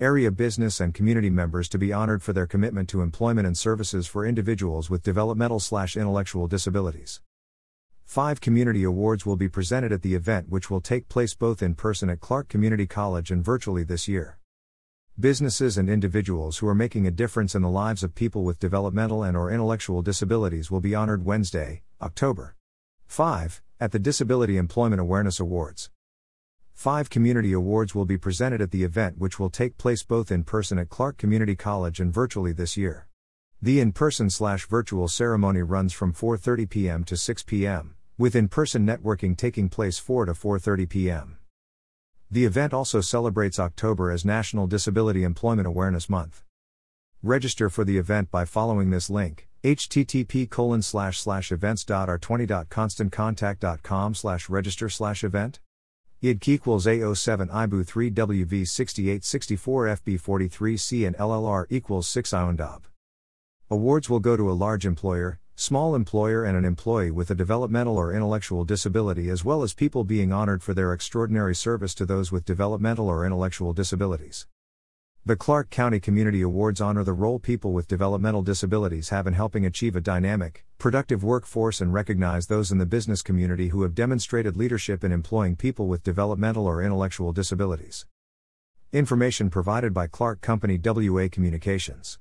area business and community members to be honored for their commitment to employment and services for individuals with developmental slash intellectual disabilities. Five community awards will be presented at the event, which will take place both in person at Clark Community College and virtually this year. Businesses and individuals who are making a difference in the lives of people with developmental and or intellectual disabilities will be honored Wednesday, October 5, at the Disability Employment Awareness Awards. Five community awards will be presented at the event, which will take place both in person at Clark Community College and virtually this year. The in-person/virtual ceremony runs from 4:30 p.m. to 6 p.m., with in-person networking taking place 4 to 4:30 p.m. The event also celebrates October as National Disability Employment Awareness Month. Register for the event by following this link: http://events.r20.constantcontact.com/register/event. IDK equals A07 IBU 3 WV 6864 FB 43C and LLR equals 6 IONDOB. Awards will go to a large employer, small employer, and an employee with a developmental or intellectual disability, as well as people being honored for their extraordinary service to those with developmental or intellectual disabilities. The Clark County Community Awards honor the role people with developmental disabilities have in helping achieve a dynamic, productive workforce and recognize those in the business community who have demonstrated leadership in employing people with developmental or intellectual disabilities. Information provided by Clark County WA Communications.